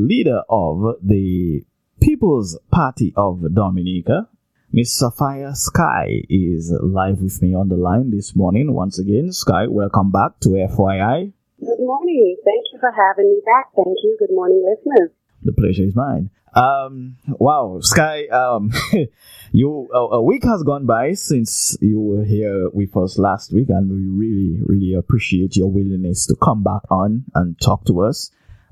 leader of the People's Party of Dominica. Miss Sapphire Sky is live with me on the line this morning. Once again, Sky, welcome back to FYI. Good morning. Thank you for having me back. Thank you. Good morning, listeners. The pleasure is mine. Um, wow, Sky, um, you, a, a week has gone by since you were here with us last week and we really, really appreciate your willingness to come back on and talk to us.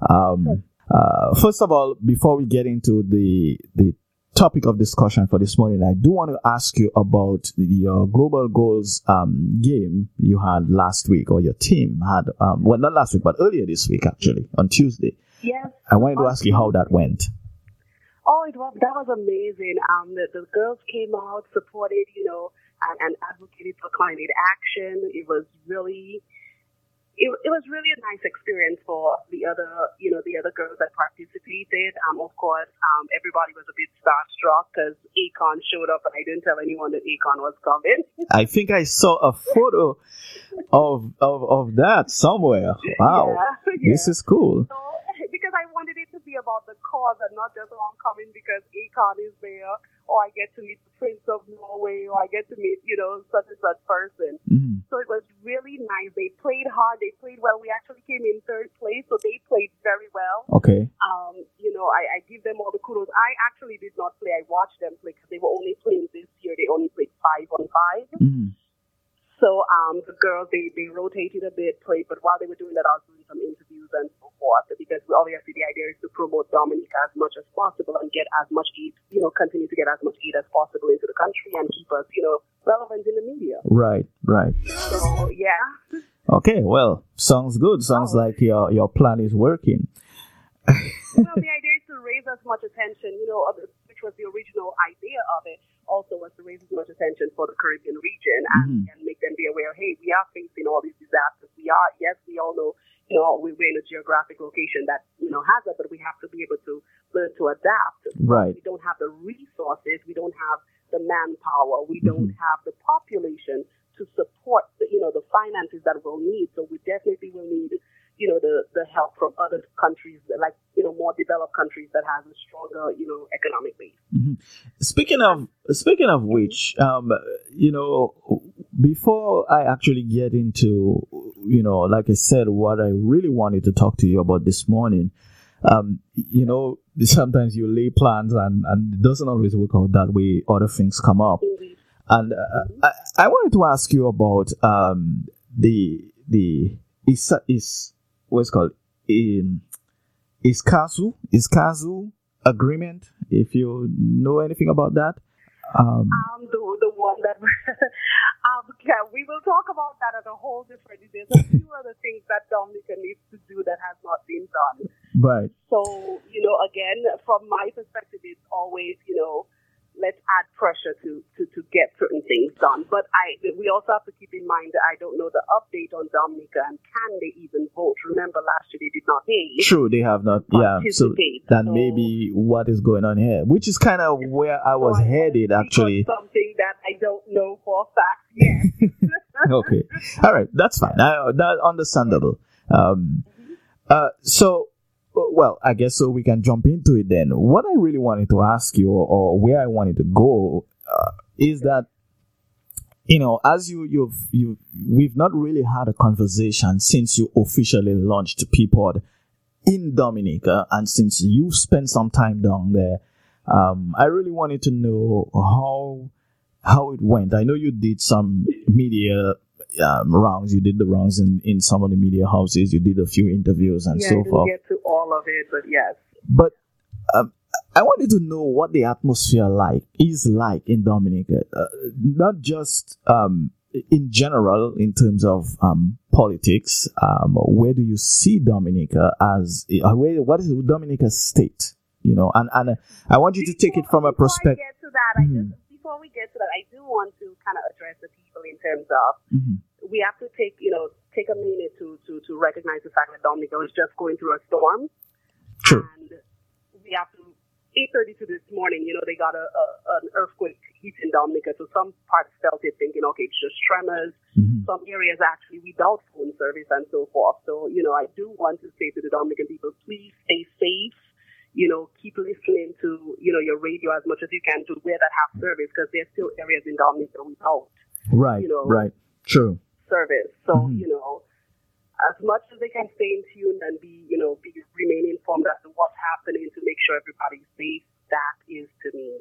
Um, uh, first of all, before we get into the, the topic of discussion for this morning, I do want to ask you about your global goals um, game you had last week, or your team had. Um, well, not last week, but earlier this week, actually, on Tuesday. Yes. I wanted to ask you how that went. Oh, it was that was amazing. Um, the, the girls came out, supported, you know, and, and advocated for climate action. It was really it, it was really a nice experience for the other, you know, the other girls that participated. Um, of course, um, everybody was a bit starstruck because Akon showed up, and I didn't tell anyone that Akon was coming. I think I saw a photo of of, of that somewhere. Wow, yeah, yeah. this is cool. So, because I wanted it to be about the cause and not just oh, I'm coming because Akon is there, or I get to meet the Prince of Norway, or I get to meet, you know, such and such person. Mm-hmm. So it was really nice. They played hard. They played well. We actually came in third place, so they played very well. Okay. Um, you know, I, I give them all the kudos. I actually did not play. I watched them play because they were only playing this year. They only played five on 5 mm-hmm. So um, the girls they, they rotated a bit, played, but while they were doing that, I was doing some interviews and so forth because obviously the idea is to promote Dominica as much as possible and get as much aid, you know, continue to get as much aid as possible into the country and keep us, you know, relevant in the media. Right, right. So yeah. Okay, well, sounds good. Sounds oh. like your your plan is working. you know, the idea is to raise as much attention, you know, which was the original idea of it also was to raise as much attention for the Caribbean region and, mm-hmm. and make them be aware, hey, we are facing all these disasters. We are, yes, we all know, you know, we're in a geographic location that, you know, has it, but we have to be able to learn to adapt. Right. We don't have the resources. We don't have the manpower. We don't mm-hmm. have the population to support, the, you know, the finances that we'll need. So we definitely will need you know, the, the help from other countries, like, you know, more developed countries that has a stronger, you know, economic base. Mm-hmm. Speaking of, speaking of which, um, you know, before I actually get into, you know, like I said, what I really wanted to talk to you about this morning, um, you know, sometimes you lay plans and, and it doesn't always work out that way. Other things come up. Mm-hmm. And uh, I, I wanted to ask you about um, the the is is what's called in Escazú Escazú agreement. If you know anything about that. Um, um the, the one that um, yeah, we will talk about that at a whole different. There's a few other things that Dominica needs to do that has not been done. Right. So you know, again, from my perspective, it's always you know let's add pressure to, to, to get certain things done. But I, we also have to keep in mind that I don't know the update on Dominica and can they even vote? Remember last year they did not pay. True, they have not. Yeah, so that so, may be what is going on here, which is kind of where I was so I headed actually. Something that I don't know for a fact yet. okay, all right, that's fine. I, that's understandable. Um, mm-hmm. uh, so well, I guess so we can jump into it then. What I really wanted to ask you, or, where I wanted to go, uh, is that you know, as you you've you we've not really had a conversation since you officially launched PPOD in Dominica, and since you spent some time down there, um, I really wanted to know how how it went. I know you did some media um, rounds. You did the rounds in, in some of the media houses. You did a few interviews and yeah, so forth. Get to all of it, but yes. But um, I wanted to know what the atmosphere like is like in Dominica, uh, not just um, in general in terms of um, politics. Um, where do you see Dominica as? Uh, where, what is Dominica's state? You know, and and uh, I want you to take it from a perspective. Get to that, mm-hmm. just, before we get to that, I do want to kind of address the people in terms of mm-hmm we have to take, you know, take a minute to, to, to recognize the fact that Dominica is just going through a storm. True. And we have to, 8.32 this morning, you know, they got a, a an earthquake hit in Dominica. So some parts felt it thinking, okay, it's just tremors. Mm-hmm. Some areas actually without phone service and so forth. So, you know, I do want to say to the Dominican people, please stay safe. you know, keep listening to, you know, your radio as much as you can to where that have service because there's still areas in Dominica without, right, you know, right, true service. So, mm-hmm. you know, as much as they can stay in tune and be, you know, be remain informed as to what's happening to make sure everybody's safe, that is to me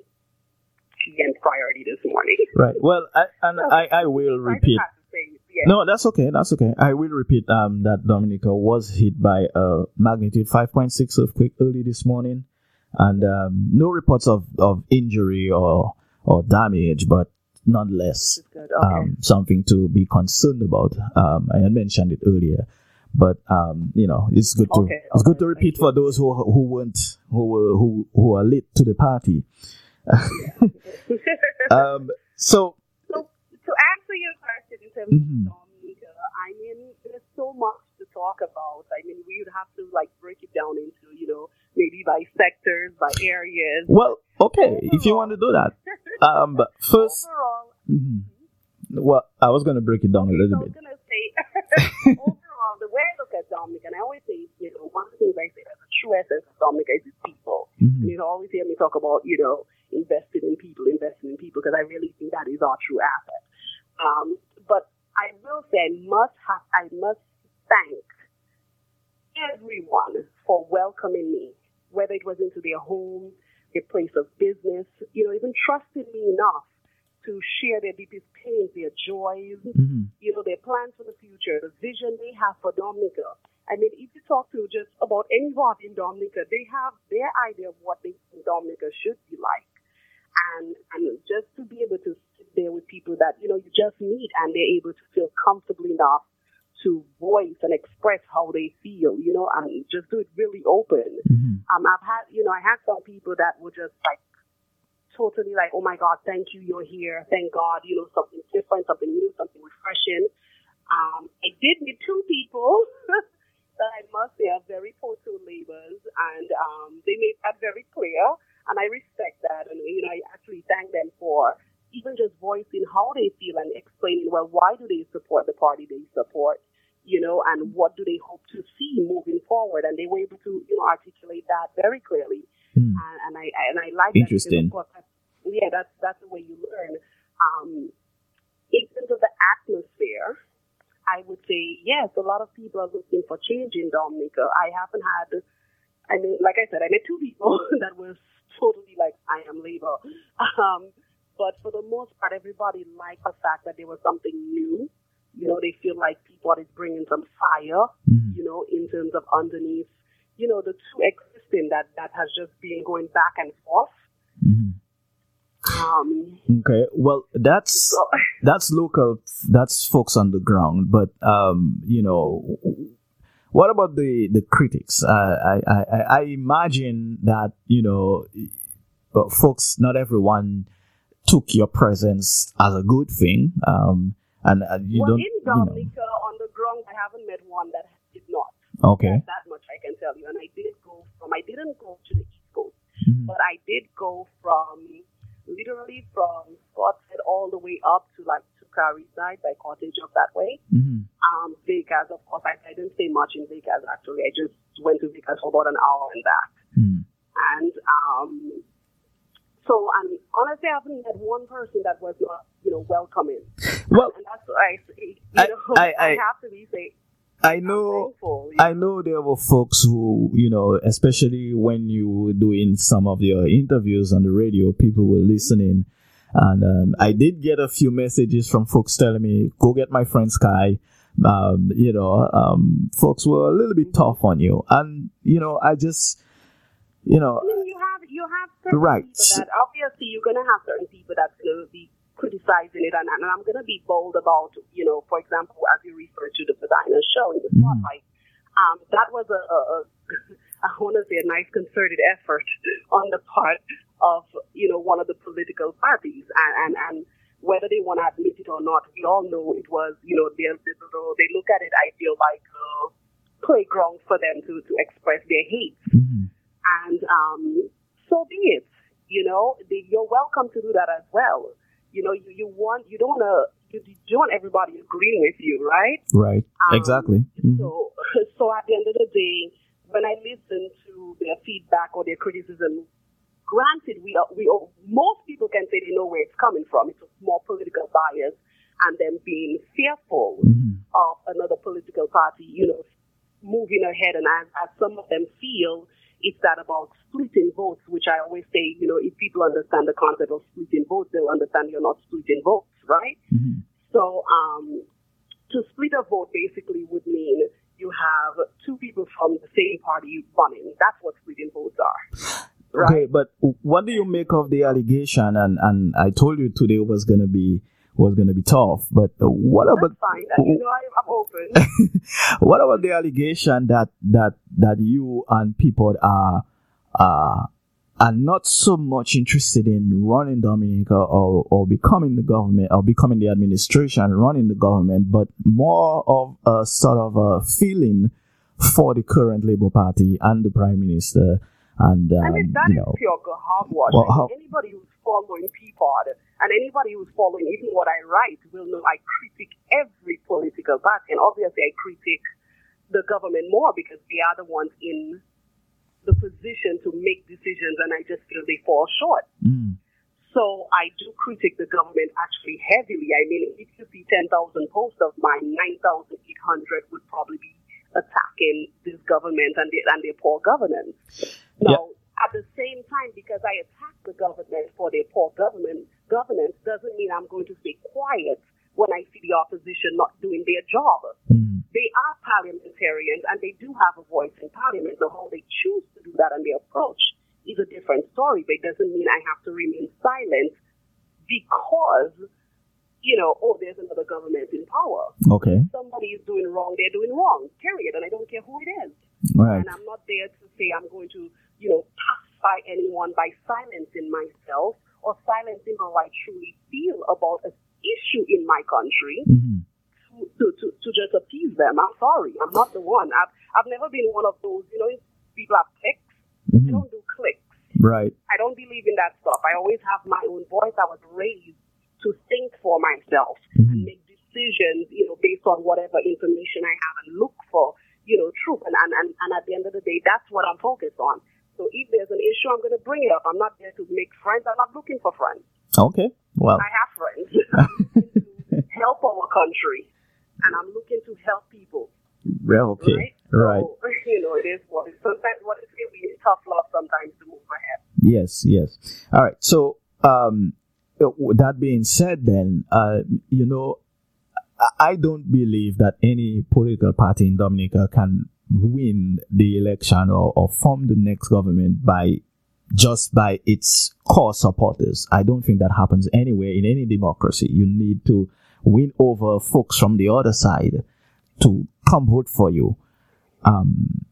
key and priority this morning. Right. Well, I, and I, I will repeat. No, that's okay. That's okay. I will repeat um, that Dominica was hit by a magnitude 5.6 earthquake early this morning, and um, no reports of, of injury or or damage, but nonetheless okay. um, something to be concerned about. Um, I had mentioned it earlier, but um, you know it's good to okay, it's good to repeat for those who who weren't who were who who are late to the party. um, so, so to answer your question in terms mm-hmm. of Dominica, I mean there's so much to talk about. I mean we would have to like break it down into you know maybe by sectors, by areas. Well, okay, overall, if you want to do that. Um, but first, overall, mm-hmm. well, I was going to break it down a little bit. I was going to say, overall, the way I look at Dominic, and I always say, you know, one of the things I say as a true essence of Dominic is people. Mm-hmm. And you always hear me talk about, you know, investing in people, investing in people, because I really think that is our true asset. Um, but I will say, I must have, I must thank everyone for welcoming me, whether it was into their home, their place of business, you know, even trusting me enough to share their deepest pains, their joys, mm-hmm. you know, their plans for the future, the vision they have for Dominica. I mean, if you talk to just about anyone in Dominica, they have their idea of what they think Dominica should be like. And, and just to be able to sit there with people that, you know, you just meet and they're able to feel comfortable enough to voice and express how they feel, you know, and just do it really open. Mm-hmm. Um, I've had, you know, I had some people that were just like totally like, oh my God, thank you, you're here. Thank God, you know, something different, something new, something refreshing. Um, I did meet two people that I must say are very postal labors, and um, they made that very clear, and I respect that, and you know, I actually thank them for even just voicing how they feel and explaining, well, why do they support the party they support, you know, and what do they hope to see moving forward, and they were able to, you know, articulate that very clearly. Hmm. And, and, I and I like interesting. That because, yeah, that's that's the way you learn. Um, in terms of the atmosphere, I would say yes. A lot of people are looking for change in Dominica. I haven't had. I mean, like I said, I met two people that was totally like I am labor. Um, but for the most part, everybody liked the fact that there was something new. You know, they feel like people is bringing some fire. Mm-hmm. You know, in terms of underneath you know, the two existing that, that has just been going back and forth. Mm-hmm. Um, okay, well, that's so, that's local. That's folks on the ground. But um, you know, what about the the critics? Uh, I, I I imagine that you know, folks. Not everyone took your presence as a good thing. Um, and uh, you well, don't. in Dominica, you know. on the ground, I haven't met one that did not. Okay. That, much I can tell you. And I did go from, I didn't go to the East Coast, mm-hmm. but I did go from, literally from Scotts Head all the way up to like Toucari side by Cottage up that way. Mm-hmm. Um, Vegas, of course, I, I, didn't stay much in Vegas actually. I just went to Vegas for about an hour and back. Mm-hmm. And, um, so, and honestly, I haven't had one person that was not, you know, welcoming. Well, and that's what I say. You know, I, I, I have to be say, I know, I know there were folks who, you know, especially when you were doing some of your interviews on the radio, people were listening. And um, I did get a few messages from folks telling me, go get my friend Sky. Um, you know, um, folks were a little bit tough on you. And, you know, I just, you know. You have, certain right. people that, obviously, you're going to have certain people that's going to be criticizing it, and, and I'm going to be bold about, you know, for example, as you refer to the Vadina show in the mm-hmm. spotlight, mm. um, that was a, a, a I want to say a nice concerted effort on the part of, you know, one of the political parties, and and, and whether they want to admit it or not, we all know it was, you know, they they look at it, I feel like a playground for them to to express their hate, mm-hmm. and um, so be it. You know, you're welcome to do that as well you know, you, you want, you don't want to, you, you want everybody agreeing with you, right? Right. Um, exactly. Mm-hmm. So, so at the end of the day, when I listen to their feedback or their criticism. Granted, we are, we are, most people can say they know where it's coming from. It's more political bias and them being fearful mm-hmm. of another political party, you know, moving ahead. And as, as some of them feel, it's that about splitting votes, which I always say, you know, if people understand the concept of splitting votes, they'll understand you're not splitting votes, right? Mm-hmm. So, um, to split a vote basically would mean you have two people from the same party running. That's what splitting votes are. Right? Okay, but what do you make of the allegation? And, and I told you today was going to be was going to be tough. But what about? That's fine. You know, I, am open. what about the allegation that that that you and people are are are not so much interested in running Dominica or, or becoming the government or becoming the administration, running the government, but more of a sort of a feeling for the current Labour Party and the Prime Minister. And, um, I mean, that you know, pure hogwash. Well, how, Anybody who's following PPOD and anybody who's following even what I write will know I critique every political party. And obviously, I critique the government more because they are the ones in the position to make decisions, and I just feel they fall short. Mm. So I do critique the government actually heavily. I mean, if you see 10,000 posts of mine, 9,800 would probably be attacking this government and their, and their poor governance. Now, yep. at the same time, because I attack the government for their poor government, governance doesn't mean I'm going to stay quiet when I see the opposition not doing their job. Mm. They are parliamentarians and they do have a voice in parliament. So how they choose to do that and their approach is a different story, but it doesn't mean I have to remain silent because, you know, oh, there's another government in power. Okay. Somebody is doing wrong, they're doing wrong, period. And I don't care who it is. Right. And I'm not there to say I'm going to, you know, pacify anyone by silencing myself or silencing how I truly feel about an issue in my country mm-hmm. to, to, to, just appease them. I'm sorry. I'm not the one. I've, I've never been one of those, you know, people have clicks. Mm-hmm. I don't do clicks. Right. I don't believe in that stuff. I always have my own voice. I was raised to think for myself mm-hmm. and make decisions, you know, based on whatever information I have and look for, you know, truth. And, and, and, and at the end of the day, that's what I'm focused on. So if there's an issue, I'm going to bring it up. I'm not there to make friends. I'm not looking for friends. Okay. Well, I have friends. help our country, and I'm looking to help people. Well, Okay. Right. right. So, you know, it is what it is. Sometimes what it is, need tough love sometimes to move ahead. Yes. Yes. All right. So, um, that being said, then, uh, you know, I don't believe that any political party in Dominica can win the election or, or form the next government by just by its core supporters. I don't think that happens anywhere in any democracy. You need to win over folks from the other side to come vote for you. Um,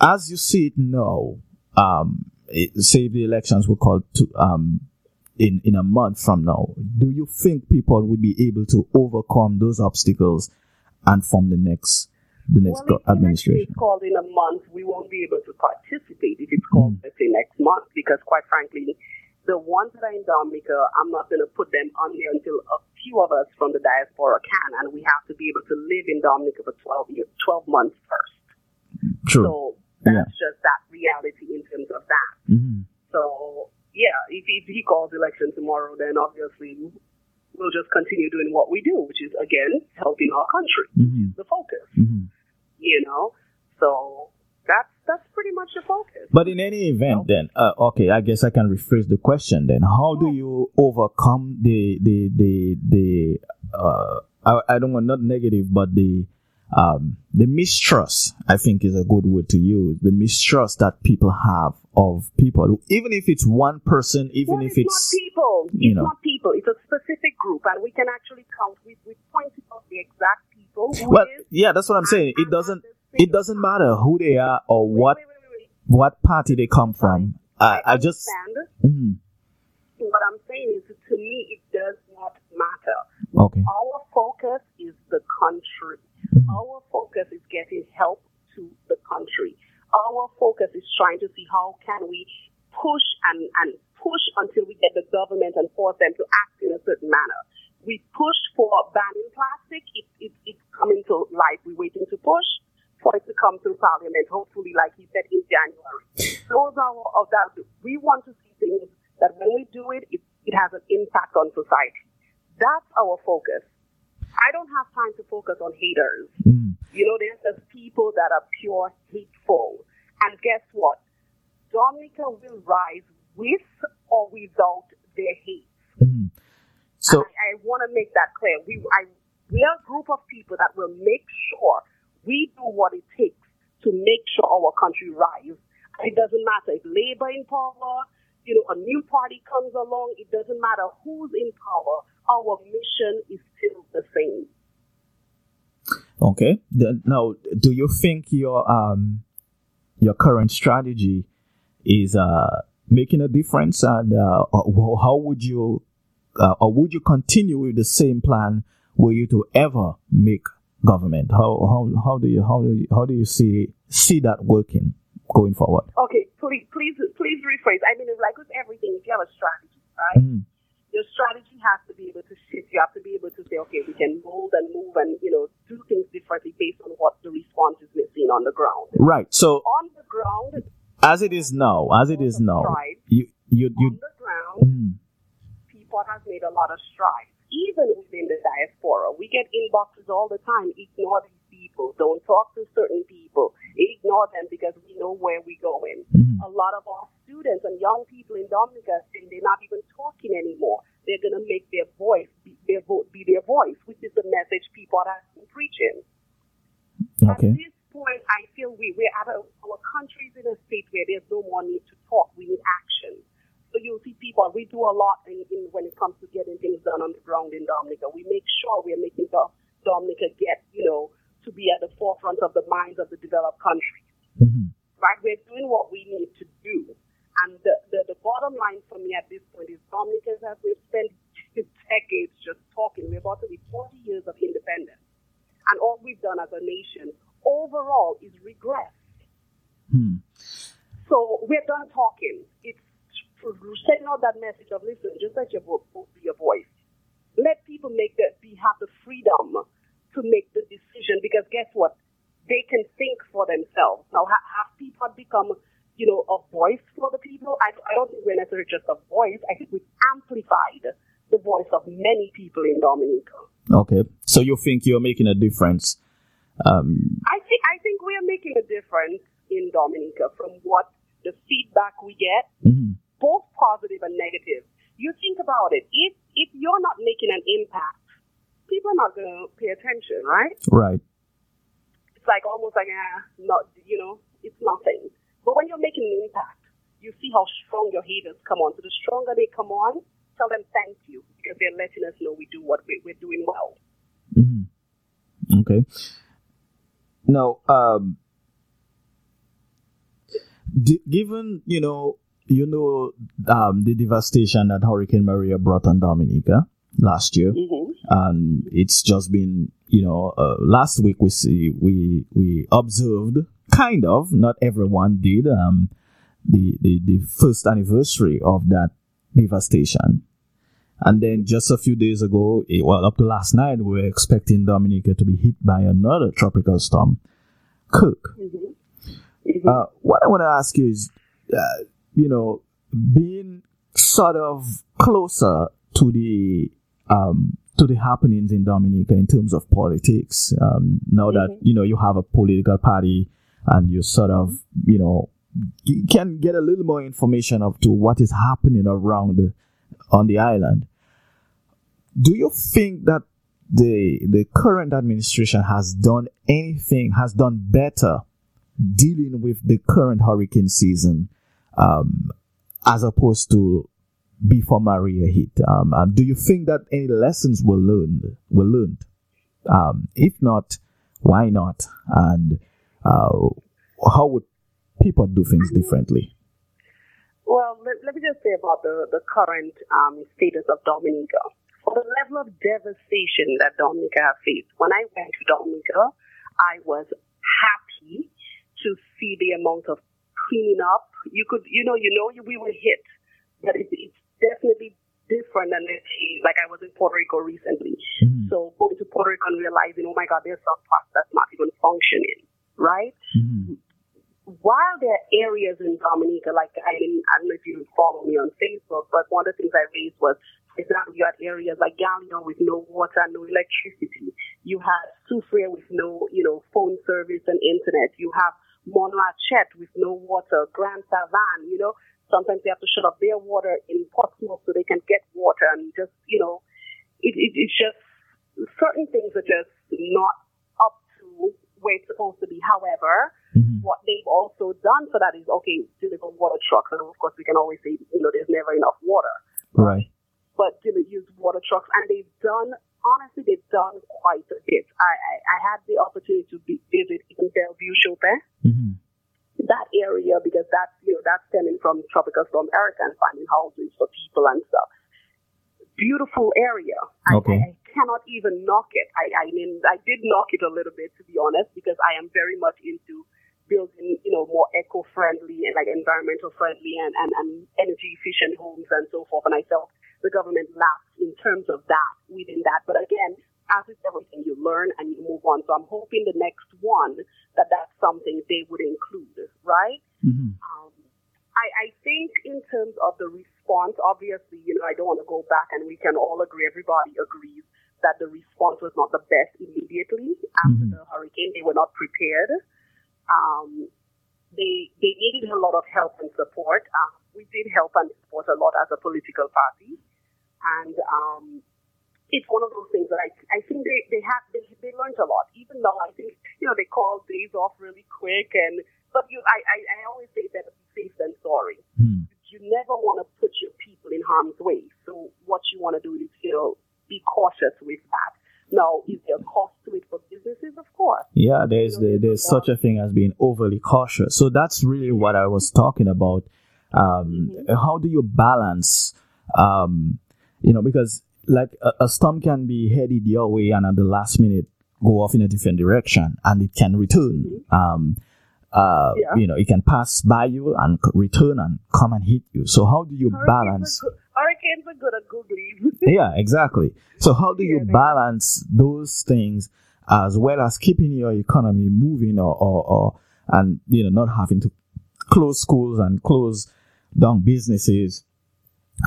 as you see it now, um, it, say the elections were called to, um, in, in a month from now, do you think people would be able to overcome those obstacles and form the next the next well, administration? It's called in a month, we won't be able to participate if it's called, mm. let's say, next month, because quite frankly, the ones that are in Dominica, I'm not going to put them on there until a few of us from the diaspora can, and we have to be able to live in Dominica for 12 years, 12 months first. True. So that's yeah. just that reality in terms of that. Mm-hmm. So yeah, if, if he calls election tomorrow, then obviously we'll just continue doing what we do, which is again helping our country. Mm-hmm. The focus. Mm-hmm you know. So that's that's pretty much the focus. But in any event, then uh, okay, I guess I can rephrase the question. Then, how do you overcome the the the the uh, I, I don't want not negative, but the um, the mistrust, I think is a good word to use. The mistrust that people have of people, even if it's one person, even well, if it's, it's not people, you it's know. not people. It's a specific group, and we can actually count. We we pointed out the exact people. well, yeah, that's what I'm saying. It doesn't it doesn't matter who they are or what wait, wait, wait, what party they come from. I, I, I just. Mm-hmm. What I'm saying is, to me, it does not matter. Okay. Our focus is the country. Mm-hmm. Our focus is getting help to the country. Our focus is trying to see how can we push and, and push until we get the government and force them to act in a certain manner. We push for banning plastic. It, it, it's coming to life. We're waiting to push for it to come through Parliament, hopefully, like he said, in January. Those are of that. We want to see things that when we do it, it, it has an impact on society. That's our focus. I don't have time to focus on haters. Mm. You know, there's just people that are pure hateful. And guess what? Dominica will rise with or without their hate. Mm. So I, I want to make that clear. We, I, we are a group of people that will make sure we do what it takes to make sure our country rise. It doesn't matter if Labour in power, you know, a new party comes along. It doesn't matter who's in power. Our mission is still the same. Okay. Now, do you think your um your current strategy is uh making a difference, and uh, how would you uh, or would you continue with the same plan were you to ever make government? How how how do you how do you, how do you see see that working going forward? Okay, please please please rephrase. I mean, like with everything, if you have a strategy, right? Mm-hmm. Your strategy has to be able to shift. You have to be able to say, okay, we can mold and move and you know do things differently based on what the responses we're seeing on the ground. Right. So on the ground, as it is now, as it is now, you you you on the ground, mm. People have made a lot of strides even within the diaspora. We get inboxes all the time. Ignore these people. Don't talk to certain people. Ignore them because we know where we're going. Mm-hmm. A lot of our students and young people in Dominica saying they're not even talking anymore. They're going to make their voice be their, vo- be their voice, which is the message people are preaching. Okay. At this point, I feel we, we're at a, our country's in a state where there's no more need to talk. We need action. So you'll see people, we do a lot in, in, when it comes to getting things done on the ground in Dominica. We make sure we're making the Dominica get, you know, to be at the forefront of the minds of the developed countries. Mm-hmm. Right? We're doing what we need to do. And the, the, the bottom line for me at this point is Dominicans have we've spent decades just talking. We're about to be 40 years of independence. And all we've done as a nation overall is regress. Hmm. So we're done talking. It's sending out that message of listen, just let your be your voice. Let people make that be have the freedom to make the decision because guess what? They can think for themselves. Now, have people become, you know, a voice for the people? I, I don't think we're necessarily just a voice. I think we've amplified the voice of many people in Dominica. Okay, so you think you're making a difference? Um, I think I think we are making a difference in Dominica from what the feedback we get. Mm-hmm both positive and negative. You think about it. If if you're not making an impact, people are not going to pay attention, right? Right. It's like almost like ah, not you know, it's nothing. But when you're making an impact, you see how strong your haters come on. So the stronger they come on, tell them thank you because they're letting us know we do what we, are doing well. Mm-hmm. Okay. Now, um, d- given you know you know um, the devastation that Hurricane Maria brought on Dominica last year, mm-hmm. and it's just been you know uh, last week we see we we observed kind of not everyone did um, the, the the first anniversary of that devastation. And then just a few days ago, well, up to last night, we were expecting Dominica to be hit by another tropical storm, Kirk. Mm-hmm. Mm-hmm. Uh, what I want to ask you is, uh, you know, being sort of closer to the um, to the happenings in Dominica in terms of politics. Um, now mm-hmm. that you know you have a political party and you sort of you know you can get a little more information of to what is happening around the, on the island. Do you think that the the current administration has done anything has done better dealing with the current hurricane season um, as opposed to before Maria hit. Um, um, do you think that any lessons were learned? Were learned? Um, if not, why not? And uh, how would people do things differently? Well, let, let me just say about the, the current um, status of Dominica. For the level of devastation that Dominica faced, when I went to Dominica, I was happy to see the amount of cleaning up you could, you know, you know, we were hit, but it, it's definitely different than let's like I was in Puerto Rico recently. Mm-hmm. So going to Puerto Rico and realizing, oh my God, there's some parts that's not even functioning. right? Mm-hmm. While there are areas in Dominica, like I, mean, I don't know if you follow me on Facebook, but one of the things I raised was, for example, you had areas like Galion with no water, no electricity. You had Soufriere with no, you know, phone service and internet. You have Morne Rachette with no water, Grand Savanne, you know. Sometimes they have to shut off their water in Portsmouth so they can get water and just, you know, it, it, it's just certain things are just not up to where it's supposed to be. However, mm-hmm. what they've also done for that is okay, deliver water trucks, and of course we can always say you know there's never enough water, right? But use water trucks, and they've done honestly they've done quite a bit. I I, I had the opportunity to be, visit even Bellevue Chopin. Mm-hmm. That area because that's you know that's stemming from tropical storm Erika and finding houses for people and stuff beautiful area. Okay. I, I, cannot even knock it. I, I mean, I did knock it a little bit to be honest, because I am very much into building, you know, more eco-friendly and like environmental friendly and, and, and energy efficient homes and so forth. And I felt the government lacked in terms of that within that. But again, as with everything, you learn and you move on. So I'm hoping the next one that that's something they would include, right? Mm-hmm. Um, I, I think in terms of the response, obviously, you know, I don't want to go back and we can all agree, everybody agrees that the response was not the best immediately after mm-hmm. the hurricane. They were not prepared. Um, they they needed a lot of help and support. Uh, we did help and support a lot as a political party, and um, it's one of those things that I I think they they have they they learned a lot. Even though I think you know they called days off really quick, and but you I I, I always say that safe than sorry. Hmm. You never want to put your people in harm's way. So what you want to do is, you know, be cautious with that. Now, is there a cost to it for businesses? Of course. Yeah, there's you know, there's such a thing as being overly cautious. So that's really what I was talking about. Um, mm-hmm. How do you balance, um, you know, because like a, a, storm can be headed your way and at the last minute go off in a different direction and it can return. Mm-hmm. Um, uh, yeah. you know, it can pass by you and return and come and hit you. So how do you hurricanes balance? Are hurricanes are good at googling. yeah, exactly. So how do you balance those things as well as keeping your economy moving or, or, or, and, you know, not having to close schools and close down businesses,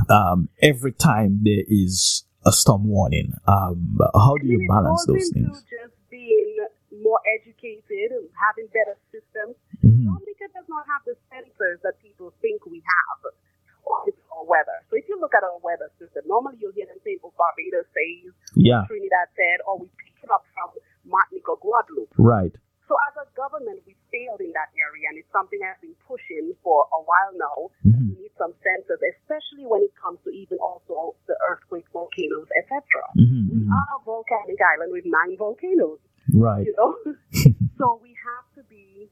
um, every time there is a storm warning. Um, how do you balance those things? Just being more educated and having better systems. Mm-hmm. Dominica does not have the sensors that people think we have on weather. So if you look at our weather system, normally you'll hear them say, oh, Barbados says, yeah. Trinidad said, or we pick it up from Martinique or Guadeloupe. Right. So as a government, we failed in that area, and it's something I've been pushing for a while now. Mm-hmm. We need some sensors, especially when it comes to even also the earthquake volcanoes, etc. Mm-hmm, we mm-hmm. are a volcanic island with nine volcanoes. Right. You know? so we have to be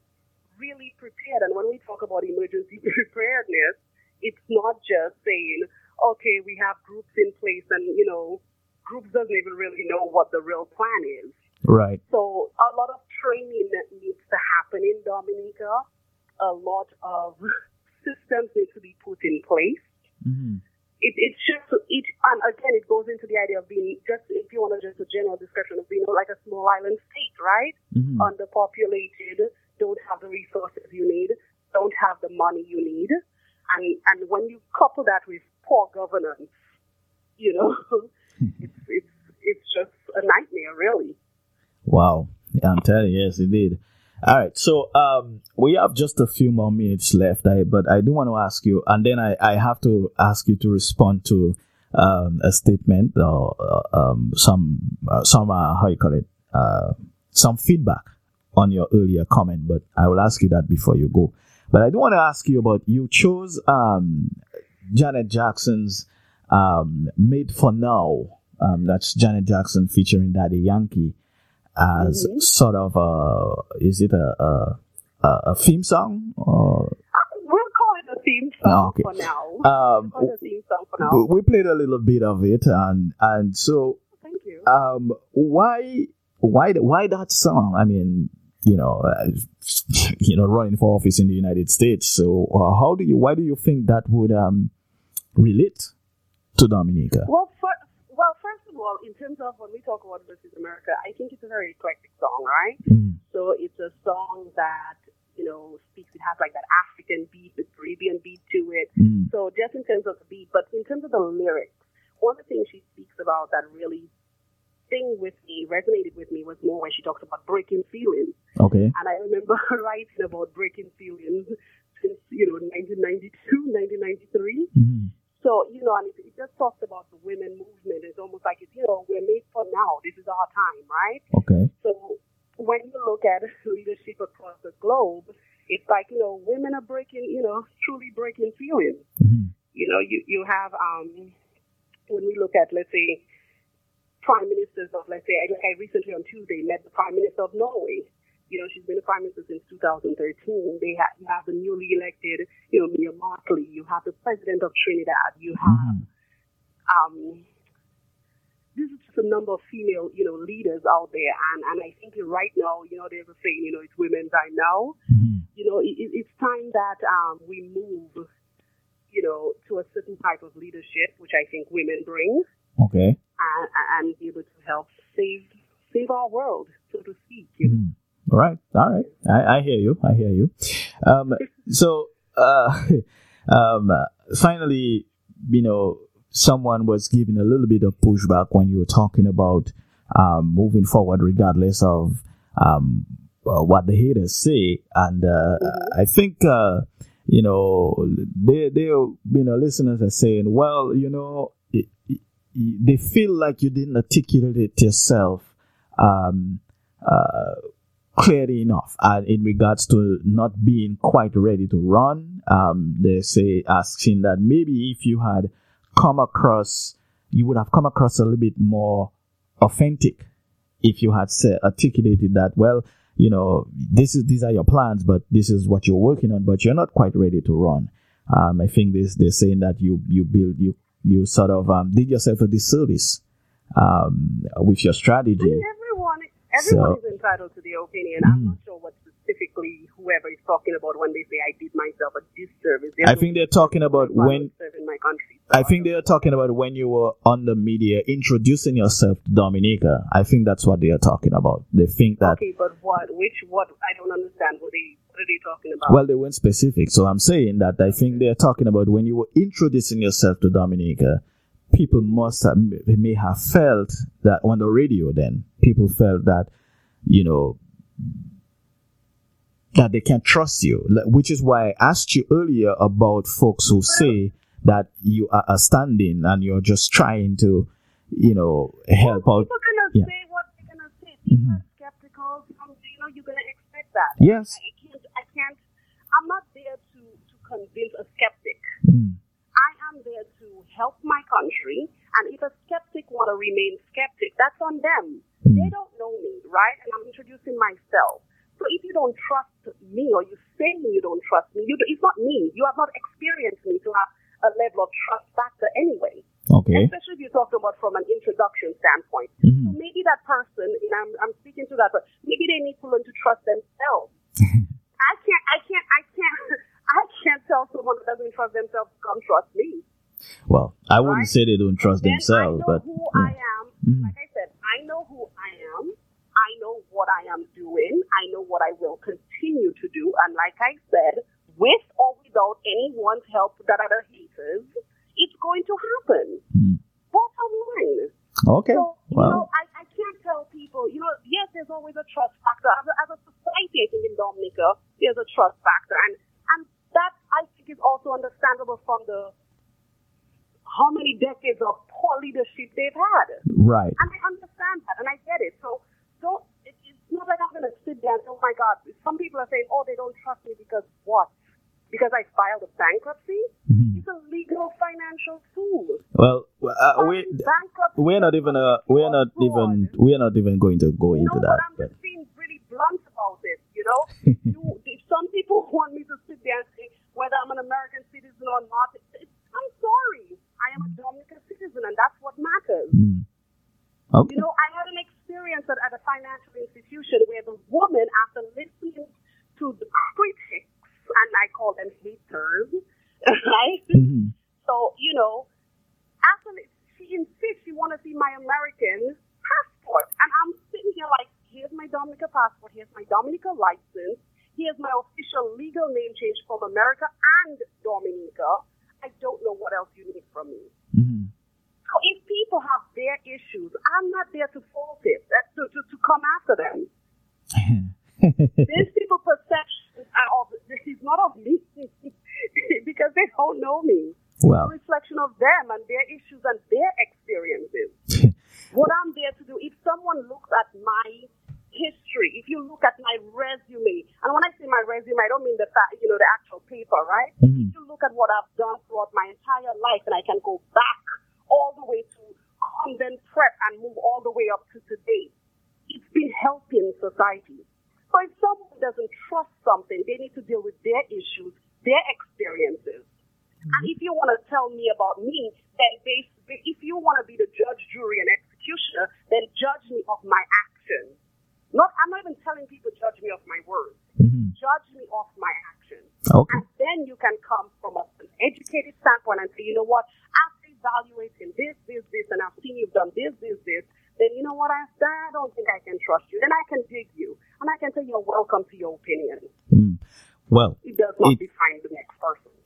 really prepared. And when we talk about emergency preparedness, it's not just saying, okay, we have groups in place and, you know, groups doesn't even really know what the real plan is. Right. So a lot of training needs to happen in Dominica. A lot of systems need to be put in place. Mm-hmm it, it's just it and again it goes into the idea of being just if you want to just a general discussion of being like a small island state, right? Mm-hmm. Underpopulated, don't have the resources you need, don't have the money you need, and and when you couple that with poor governance, you know, it's it's it's just a nightmare, really. Wow, yeah, I'm telling you, yes, it did. All right, so um, we have just a few more minutes left, I, but I do want to ask you, and then I, I have to ask you to respond to um, a statement or uh, um, some uh, some uh, how you call it uh, some feedback on your earlier comment. But I will ask you that before you go. But I do want to ask you about you chose um, Janet Jackson's um, "Made for Now." Um, that's Janet Jackson featuring Daddy Yankee as mm-hmm. sort of a is it a a, a theme song or we'll call it a theme song oh, okay. for now. Um, we'll theme song for now. We played a little bit of it, and and so thank you. Um, why why why that song? I mean, you know, uh, you know, running for office in the United States. So uh, how do you why do you think that would um relate to Dominica? Well, for, well, first of of all, in terms of when we talk about versus America, I think it's a very eclectic song, right? Mm. So it's a song that you know speaks. It has like that African beat, the Caribbean beat to it. Mm. So just in terms of the beat, but in terms of the lyrics, one of the things she speaks about that really thing with me, resonated with me, was more when she talks about breaking feelings. Okay. And I remember writing about breaking feelings since you know 1992, 1993. Mm. So, you know, and it, it just talks about the women movement. It's almost like, it's, you know, we're made for now. This is our time, right? Okay. So when you look at leadership across the globe, it's like, you know, women are breaking, you know, truly breaking feelings. Mm-hmm. You know, you, you have, um, when we look at, let's say, prime ministers of, let's say, like I recently on Tuesday met the prime minister of Norway you know, she's been a prime minister since 2013. They have, you have the newly elected, you know, Mia Mottley. You have the president of Trinidad. You have, mm-hmm. um, this is just a number of female, you know, leaders out there. And, and I think right now, you know, there's a saying, you know, it's women's time now. Mm-hmm. You know, it, it's time that um, we move, you know, to a certain type of leadership, which I think women bring. Okay. And, and be able to help save save our world, so to speak. You know? mm-hmm. All right, all right. I, I hear you. I hear you. Um, so, uh, um, finally, you know, someone was giving a little bit of pushback when you were talking about um, moving forward, regardless of um, uh, what the haters say. And uh, I think, uh, you know, they, they, you know, listeners are saying, well, you know, it, it, they feel like you didn't articulate it yourself. Um, uh, clearly enough uh, in regards to not being quite ready to run. Um, they say asking that maybe if you had come across, you would have come across a little bit more authentic if you had said, articulated that, well, you know, this is, these are your plans, but this is what you're working on, but you're not quite ready to run. Um, I think this, they're saying that you, you build, you, you sort of, um, did yourself a disservice, um, with your strategy. Everyone so, is entitled to their opinion. Mm. I'm not sure what specifically whoever is talking about when they say I did myself a disservice. I think they're talking about when serving my country. So I think they're talking about when you were on the media introducing yourself to Dominica. I think that's what they are talking about. They think that. Okay, but what? Which? What? I don't understand. What they? What are they talking about? Well, they weren't specific, so I'm saying that I think they're talking about when you were introducing yourself to Dominica people must have, may have felt that on the radio then people felt that you know that they can trust you. Which is why i asked you earlier about folks who say that you are standing and you're just trying to you know help well, out. people gonna yeah. say what they're gonna say. People mm-hmm. are skeptical you know you're gonna expect that. Yes. I can't i can't i'm not there to to convince a skeptic. Mm. Am there to help my country. And if a skeptic want to remain skeptic, that's on them. Mm. They don't know me, right? And I'm introducing myself. So if you don't trust me or you say you don't trust me, you, it's not me. You have not experienced me to have a level of trust factor anyway. Okay. Especially if you're talking about from an introduction standpoint. Mm-hmm. So maybe that person, and I'm, I'm speaking to that person, maybe they need to learn to trust themselves. I can't, I can't, I can't, I can't tell someone who doesn't trust themselves to come trust me. Well, I wouldn't right? say they don't trust then themselves, but who yeah. I am. Mm-hmm. Like I said, I know who I am. I know what I am doing. I know what I will continue to do. And like I said, with or without anyone's help that are the haters, it's going to happen. Mm. Bottom line. Okay. So, well. you know, I, I can't tell people, you know, yes, there's always a trust factor. As a, as a society, I think in Dominica, there's a trust factor. And, and that, I think, is also understandable from the how many decades of poor leadership they've had. Right. And I understand that, and I get it. So don't. It, it's not like I'm going to sit there and say, "Oh my God." Some people are saying, "Oh, they don't trust me because what? Because I filed a bankruptcy." Mm-hmm. It's a legal financial tool. Well, uh, we we're not even uh, we're not even we're not even going to go into that.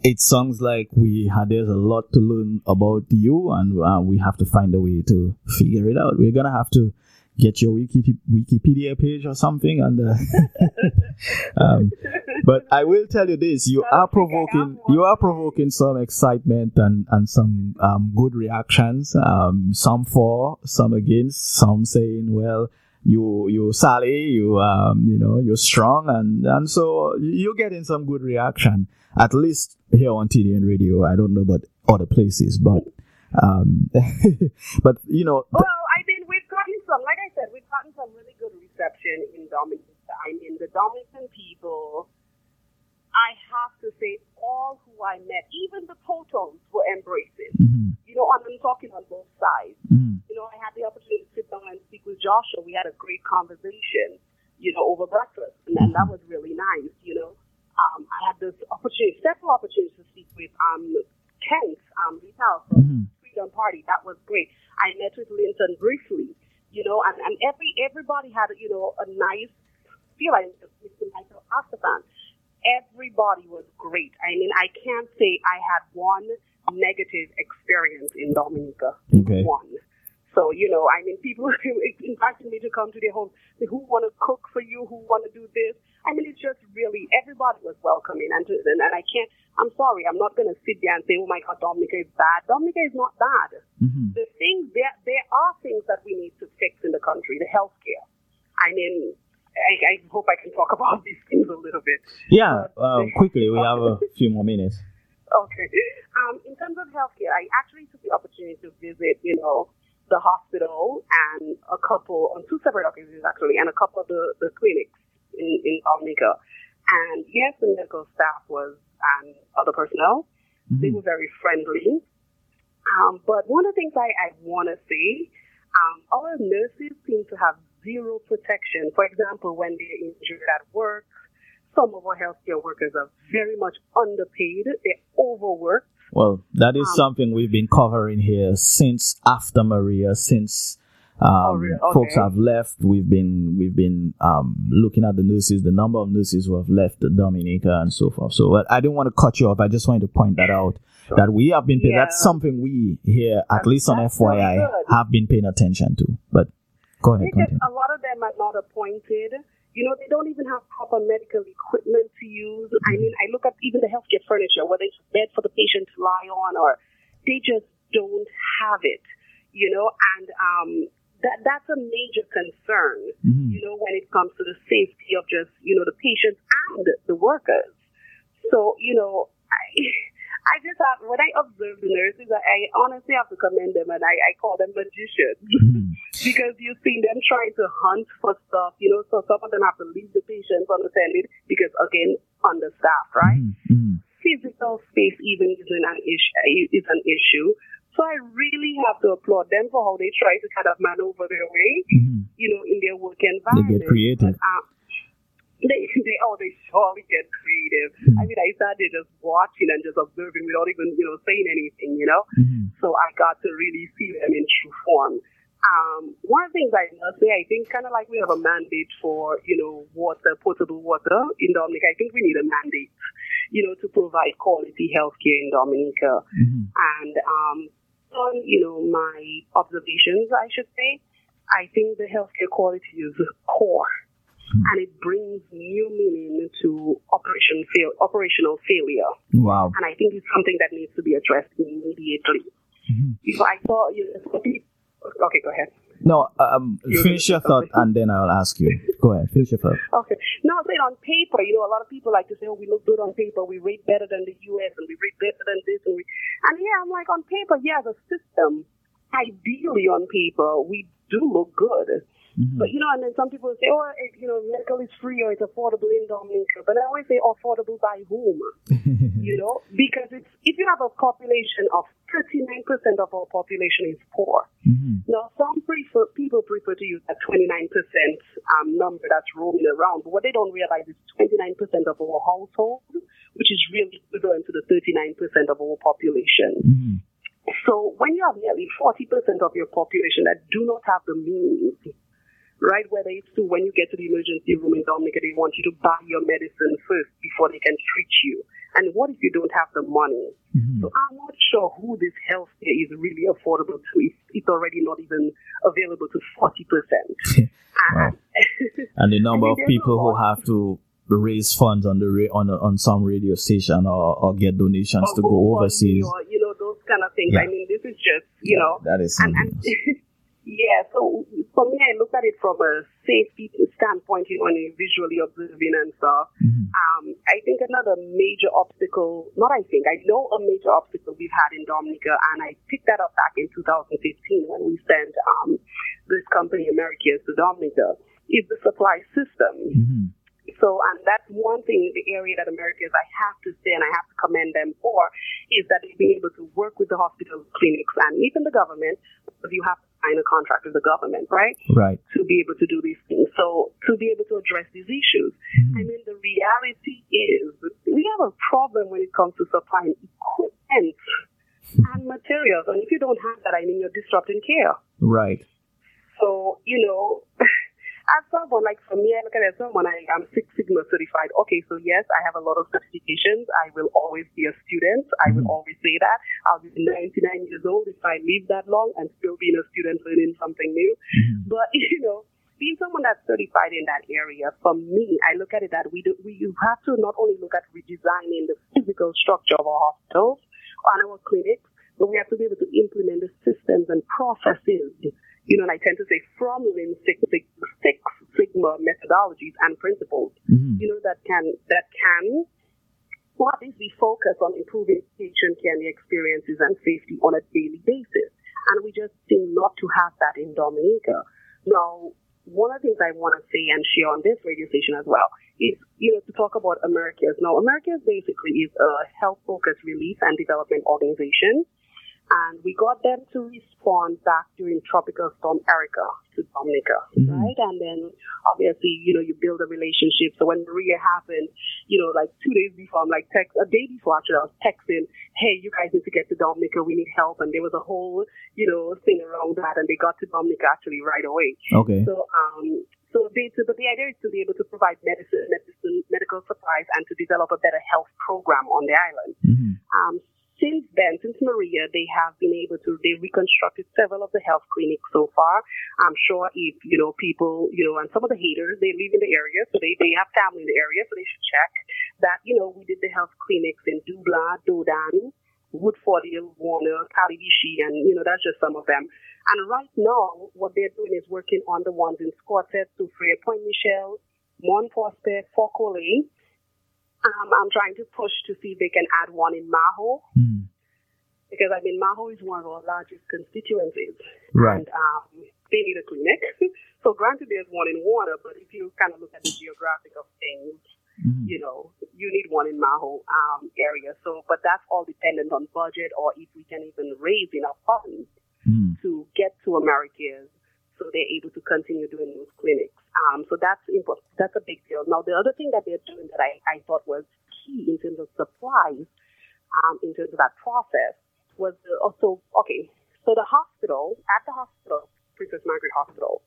It sounds like we had there's a lot to learn about you, and uh, we have to find a way to figure it out. We're gonna have to get your Wiki, Wikipedia page or something. And uh, um, but I will tell you this: you are provoking, you are provoking some excitement and and some um, good reactions. Um, some for, some against, some saying, "Well." You, you, Sally, you, um, you know, you're strong, and and so you're getting some good reaction, at least here on TDN Radio. I don't know about other places, but, um, but you know. Well, I mean, we've gotten some, like I said, we've gotten some really good reception in Dominican. I mean, the Dominican people, I have to say, all who I met, even the Potons were embracing. Mm-hmm. You know, I'm talking on both sides. Mm-hmm. You know, I had the opportunity to sit down and speak with Joshua. We had a great conversation, you know, over breakfast, and, and that mm-hmm. was really nice, you know. Um, I had this opportunity, several opportunities to speak with um, Kent um, Vital from mm-hmm. Freedom Party. That was great. I met with Linton briefly, you know, and, and every everybody had, you know, a nice feel. like Mr. Michael Astaphan. Everybody was great. I mean, I can't say I had one negative experience in Dominica. Okay. One. So, you know, I mean, people inviting me to come to their home, who want to cook for you, who want to do this. I mean, it's just really, everybody was welcoming. And, to, and, and I can't, I'm sorry, I'm not going to sit there and say, oh my God, Dominica is bad. Dominica is not bad. Mm-hmm. The things, there, there are things that we need to fix in the country, the healthcare. I mean, I, I hope I can talk about these things a little bit. Yeah, uh, quickly, we have a few more minutes. Okay. Um, in terms of healthcare, I actually took the opportunity to visit, you know, the hospital and a couple, on two separate occasions actually, and a couple of the, the clinics in, in Dominica. And yes, the medical staff was and other personnel. Mm-hmm. They were very friendly. Um, but one of the things I, I want to say, um, our nurses seem to have zero protection. For example, when they're injured at work, some of our healthcare workers are very much underpaid. They're overworked. Well, that is um, something we've been covering here since after Maria, since um, oh, okay. Folks have left. We've been we've been um, looking at the nurses, the number of nurses who have left Dominica and so forth. So I didn't want to cut you off. I just wanted to point that out sure. that we have been paying. Yeah. That's something we here, at least on FYI, have been paying attention to. But go ahead. Because a lot of them are not appointed. You know, they don't even have proper medical equipment to use. Mm-hmm. I mean, I look at even the healthcare furniture, whether it's a bed for the patient to lie on, or they just don't have it. You know, and um, that that's a major concern, mm-hmm. you know, when it comes to the safety of just, you know, the patients and the workers. So, you know, I, I just have, when I observe the nurses, I, I honestly have to commend them and I, I call them magicians mm-hmm. Because you've seen them trying to hunt for stuff, you know, so some of them have to leave the patients unattended because, again, understaffed, right? Mm-hmm. Physical space even is an issue, is an issue. So I really have to applaud them for how they try to kind of maneuver their way, mm-hmm. you know, in their work environment. They get creative. But, um, they, they, oh, they surely get creative. Mm-hmm. I mean, I started just watching and just observing without even, you know, saying anything, you know. Mm-hmm. So I got to really see them in true form. Um, one of the things I must say, I think kind of like we have a mandate for, you know, water, potable water in Dominica. I think we need a mandate, you know, to provide quality healthcare in Dominica. Mm-hmm. And um, on, you know, my observations, I should say, I think the healthcare quality is core. Mm-hmm. And it brings new meaning to operation fail, operational failure. Wow. And I think it's something that needs to be addressed immediately. Mm-hmm. I thought, you know, Okay, go ahead. No, um, finish your thought and then I'll ask you. Go ahead, finish your thought. Okay. No, I'm saying on paper, you know, a lot of people like to say, oh, we look good on paper, we rate better than the U.S. and we rate better than this. And, we, and yeah, I'm like, on paper, yeah, the system, ideally on paper, we do look good. Mm-hmm. But you know, and then some people say, "Oh, it, you know, medical is free or it's affordable in Dominica." But I always say, "Affordable by whom?" you know, because it's if you have a population of 39% of our population is poor. Mm-hmm. Now, some prefer people prefer to use that 29% um, number that's roaming around, but what they don't realize is 29% of our household, which is really equivalent to the 39% of our population. Mm-hmm. So when you have nearly 40% of your population that do not have the means right? Whether it's to when you get to the emergency room in Dominica, they want you to buy your medicine first before they can treat you. And what if you don't have the money? Mm-hmm. So I'm not sure who this health care is really affordable to if it's already not even available to 40%. wow. and the number of people who have to raise funds on the on on some radio station or, or get donations or to go overseas. Or, you know those kind of things. Yeah. I mean, this is just you yeah, know that is and, and Yeah, so for me, I look at it from a safety standpoint, you know, and visually observing and stuff. Mm-hmm. Um, I think another major obstacle, not I think, I know a major obstacle we've had in Dominica, and I picked that up back in 2015 when we sent um, this company, AmeriCares, to Dominica, is the supply system. Mm-hmm. So, and that's one thing, in the area that AmeriCares, I have to say, and I have to commend them for, is that they've been able to work with the hospitals, clinics, and even the government, because you have to sign a contract with the government, right? Right. To be able to do these things. So to be able to address these issues. Mm-hmm. I mean, the reality is we have a problem when it comes to supplying equipment and materials. And if you don't have that, I mean, you're disrupting care. Right. So, you know, as someone, like for me, I look at it as someone, I, am Six Sigma certified. Okay, so yes, I have a lot of certifications. I will always be a student. I will mm-hmm. always say that. I'll be 99 years old if I live that long and still being a student learning something new. Mm-hmm. But, you know, being someone that's certified in that area, for me, I look at it that we do, we have to not only look at redesigning the physical structure of our hospitals and our clinics, but we have to be able to implement the systems and processes you know, and I tend to say from Lean Six methodologies and principles, mm-hmm. you know, that can, that can, well, at least we focus on improving patient care and the experiences and safety on a daily basis. And we just seem not to have that in Dominica. Now, one of the things I want to say and share on this radio station as well is, you know, to talk about AmeriCares. Now, AmeriCares basically is a health-focused relief and development organization and we got them to respond back during Tropical Storm Erika to Dominica, mm-hmm. right? And then obviously, you know, you build a relationship. So when Maria happened, you know, like two days before, I'm like text a day before actually, I was texting, "Hey, you guys need to get to Dominica. We need help." And there was a whole, you know, thing around that, and they got to Dominica actually right away. Okay. So, um, so they, but the idea is to be able to provide medicine, medicine, medical supplies, and to develop a better health program on the island. Mm-hmm. Um, since then, since Maria, they have been able to, they reconstructed several of the health clinics so far. I'm sure if, you know, people, you know, and some of the haters, they live in the area, so they, they have family in the area, so they should check that, you know, we did the health clinics in Dublanc, Dodan, Woodford Hill, Warner, Calibishie, and, you know, that's just some of them. And right now, what they're doing is working on the ones in Scotts Head, Soufriere, Point Michel, Mont Prospect, Forcolé, um, I'm trying to push to see if they can add one in Mahaut. Mm. Because I mean, Mahaut is one of our largest constituencies. Right. And um, they need a clinic. so granted, there's one in Warner, but if you kind of look at the geographic of things, mm-hmm. you know, you need one in Mahaut um, area. So, but that's all dependent on budget or if we can even raise enough funds mm. to get to AmeriCares so they're able to continue doing those clinics. Um, so that's important. That's a big deal. Now, the other thing that they're doing that I, I thought was key in terms of supplies, um, in terms of that process, was also, okay, so the hospital, at the hospital, Princess Margaret Hospital,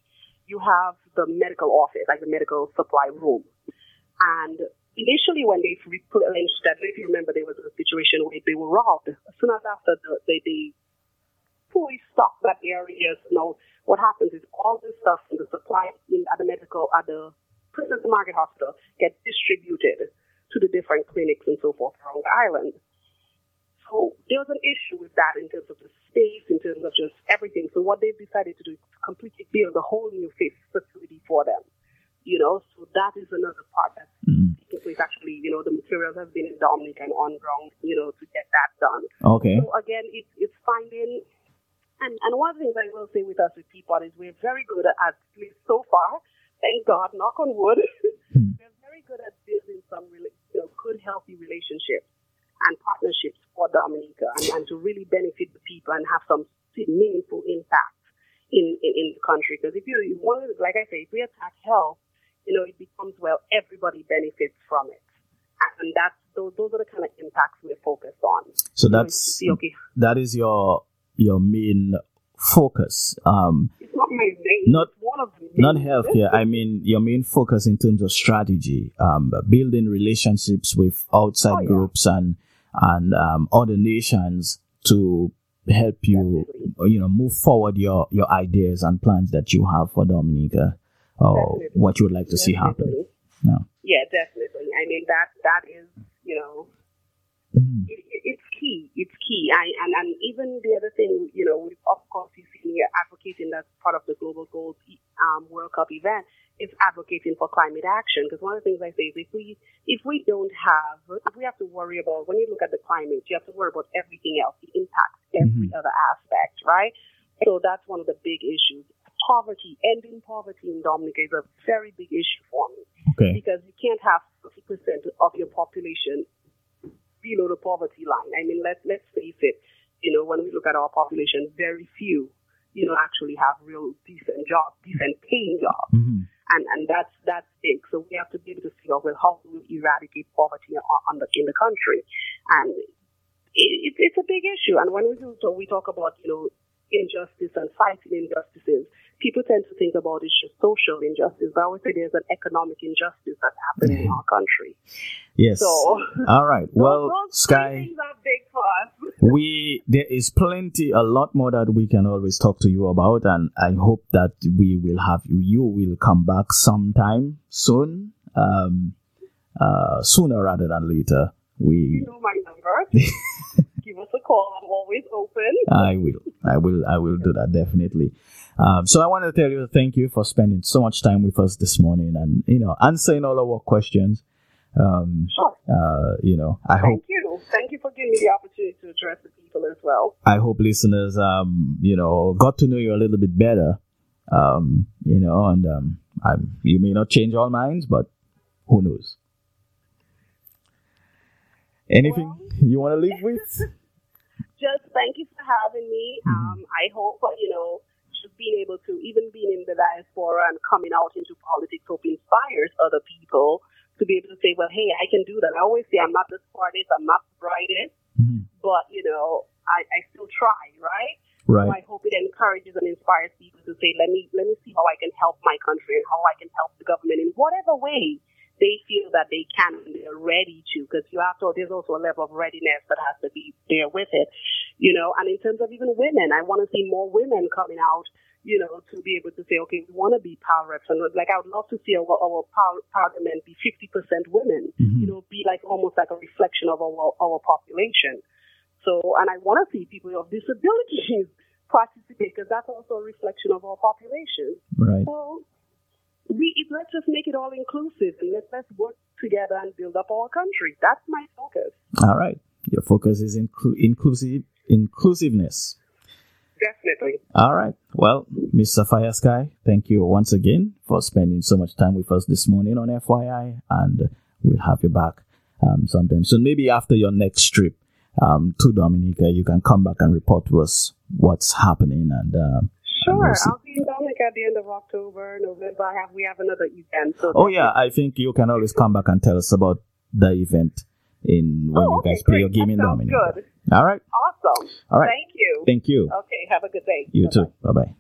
you have the medical office, like the medical supply room. And initially, when they replenished that, if you remember, there was a situation where they were robbed. As soon as after the, they, they fully stocked that area, you know, what happens is all this stuff in the supply in, at the medical, at the Princess Margaret Hospital get distributed to the different clinics and so forth around the island. So there was an issue with that in terms of the space, in terms of just everything. So what they've decided to do is completely build a whole new facility for them. You know, so that is another part that's mm. taking place. Actually, you know, the materials have been in Dominica and on ground, you know, to get that done. Okay. So again, it's it's finding, and and one of the things I will say with us with PPOD is we're very good at, at least so far, thank God, knock on wood, mm. we're very good at building some really, you know, good, healthy relationships and partnerships for Dominica and, and to really benefit the people and have some meaningful impact in, in, in the country. Because if you, you want to, like I say, if we attack health, you know, it becomes, well, everybody benefits from it. And that's, those, those are the kind of impacts we're focused on. So that's, see, okay. that is your, your main focus. Um, it's not my main. Not, not healthcare. I mean, your main focus in terms of strategy, um, building relationships with outside oh, yeah. groups and and um, other nations to help you, Definitely. you know, move forward your your ideas and plans that you have for Dominica, or Definitely. what you would like to Definitely. see happen. Yeah. yeah, definitely. I mean that that is, you know, mm-hmm. it, it's key. It's key. I, and and even the other thing, you know, we've of course, you see me advocating that's part of the Global Goals um, World Cup event is advocating for climate action. Because one of the things I say is if we if we don't have if we have to worry about when you look at the climate, you have to worry about everything else, It impacts every mm-hmm. other aspect, right? So that's one of the big issues. Poverty, ending poverty in Dominica is a very big issue for me. Okay. Because you can't have 50% of your population below the poverty line. I mean, let's let's face it. You know, when we look at our population, very few, you know, actually have real decent jobs, decent paying jobs. Mm-hmm and and that's that's big. So we have to be able to figure out well how do we eradicate poverty on the, in the country, and it, it's a big issue. And when we do, so we talk about you know injustice and fighting injustices, people tend to think about it's just social injustice. But I would say there's an economic injustice that's happening in our country. Yes. So, all right. Well, those, Sky, we there is plenty, a lot more that we can always talk to you about, and I hope that we will have you. You will come back sometime soon, um, uh, sooner rather than later. We. You know my number. Give us a call. I'm always open. I will. I will. I will do that definitely. Um, so I want to tell you thank you for spending so much time with us this morning and you know answering all our questions. Um, sure. Uh, you know, I Thank hope. Thank you. Thank you for giving me the opportunity to address the people as well. I hope listeners, um, you know, got to know you a little bit better. Um, you know, and um, I'm, you may not change all minds, but who knows? Anything well, you want to leave with? Just thank you for having me. Mm-hmm. Um, I hope you know just being able to even being in the diaspora and coming out into politics hope inspires other people to be able to say, well, hey, I can do that. I always say I'm not the smartest, I'm not the brightest, mm-hmm. but you know, I, I still try, right? Right. So I hope it encourages and inspires people to say, let me let me see how I can help my country and how I can help the government in whatever way they feel that they can and they're ready to. Because you have to, there's also a level of readiness that has to be there with it, you know. And in terms of even women, I want to see more women coming out you know, to be able to say, okay, we want to be power reps. And like, I would love to see our, our power, parliament be 50% women, mm-hmm. you know, be like almost like a reflection of our, our population. So, and I want to see people of disabilities participate because that's also a reflection of our population. Right. So, we, let's just make it all inclusive and let's, let's work together and build up our country. That's my focus. All right. Your focus is inclu- inclusive inclusiveness. Definitely. All right. Well, Miss Sapphire Sky, thank you once again for spending so much time with us this morning on FYI, and we'll have you back um, sometime. So maybe after your next trip um, to Dominica, you can come back and report to us what's happening. And uh, sure, and we'll I'll be in Dominica at the end of October, November. I have we have another event. So oh yeah, I think you can always come back and tell us about the event in when oh, you guys play your game that in. Good. All right. Awesome. All right. Thank you. Thank you. Okay. Have a good day. You Bye-bye. too. Bye bye.